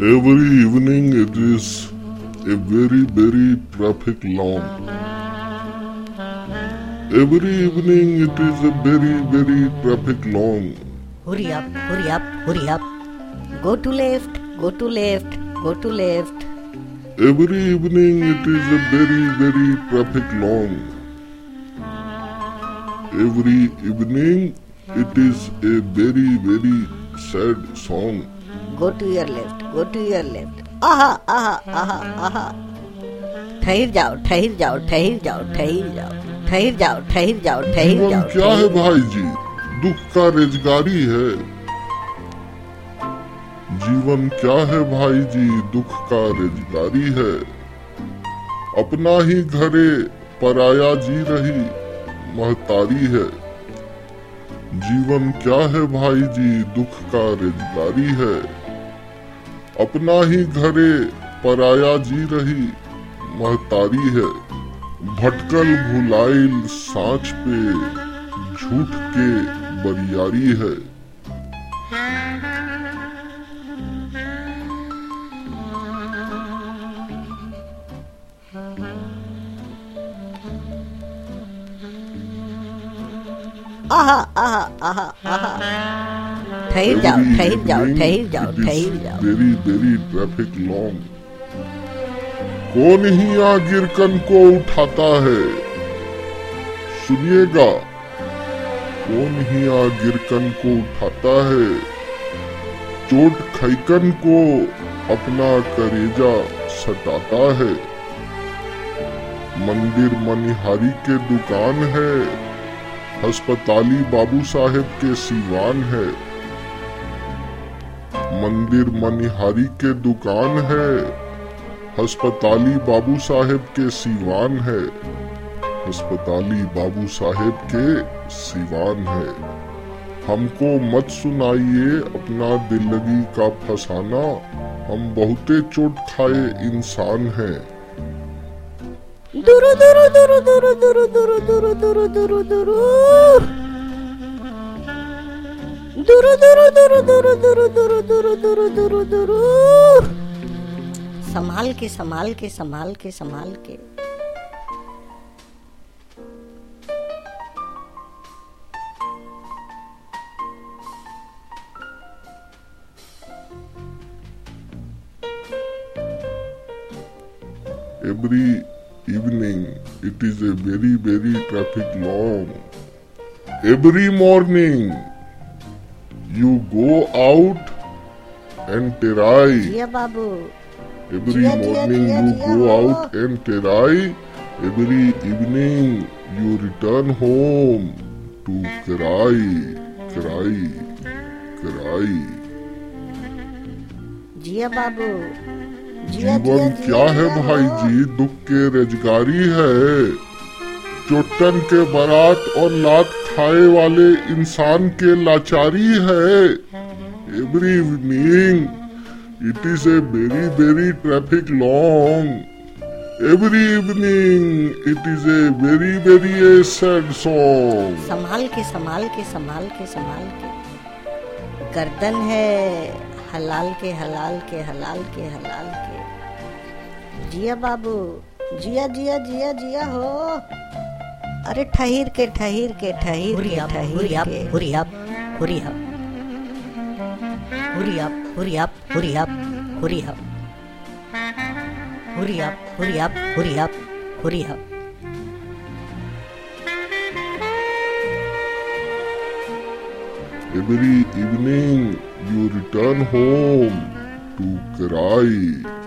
Every evening it is a very, very traffic long. Every evening it is a very, very traffic long. Hurry up, hurry up, hurry up. Go to left, go to left, go to left. Every evening it is a very, very traffic long. Every evening it is a very, very sad song. Go to your left, go to your left. आहा आहा आहा आहा ठहर जाओ ठहर जाओ ठहर जाओ ठहर जाओ ठहर जाओ ठहर जाओ ठहर जाओ क्या है भाई जी दुख का रेजगारी है। जीवन क्या है भाई जी दुख का रेजगारी है। अपना ही घरे पराया जी रही महतारी है। जीवन क्या है भाई जी दुख का रेजगारी है। अपना ही घरे पराया जी रही। महतारी है। भटकल भुलाइल साँच पे झूठ के बरियारी है। आहा आहा आहा आहा। ठहर जाओ ठहर जाओ ठहर जाओ ठहर जाओ वेरी वेरी ट्रैफ़िक लॉन्ग कौन ही यहाँ गिरकन को उठाता है? सुनिएगा। कौन ही यहाँ गिरकन को उठाता है? चोट खैकन को अपना करेजा सटाता है। मंदिर मनिहारी के दुकान है। अस्पताली बाबू साहेब के सिवान है। मंदिर मनिहारी के दुकान है अस्पताली बाबू साहेब के सिवान है अस्पताली बाबू साहेब के सिवान है हमको मत सुनाइए अपना दिल लगी का फसाना हम बहुते चोट खाए इंसान हैं दुरु दुरु दुरु दुरु दुरु दुरु दुरु दुरु दुरु दुरु दुरु दुरु दुरु दुरु दुरु दुरु दुरु दुरु दुरु दुरु संभाल के संभाल के संभाल के संभाल के every evening it is a very very traffic long every morning you go out and try Babu every morning you go out and try every evening you return home to cry cry cry जिया बाबू जीवन क्या है भाई जी? दुख के रेजगारी है। चुट्टन के बारात और लात खाए वाले इंसान के लाचारी है। Every evening it is a very very traffic long every evening it is a very very a sad song संभाल के संभाल के संभाल के संभाल के। गर्दन है, हलाल के हलाल के हलाल के हलाल के। जिया बाबू, जिया जिया जिया जिया हो। अरे ठहिर के ठहिर के ठहिर के ठहिर के। Hurry up hurry up hurry up hurry up hurry up hurry up hurry up hurry up hurry up hurry up Every evening you return home to cry.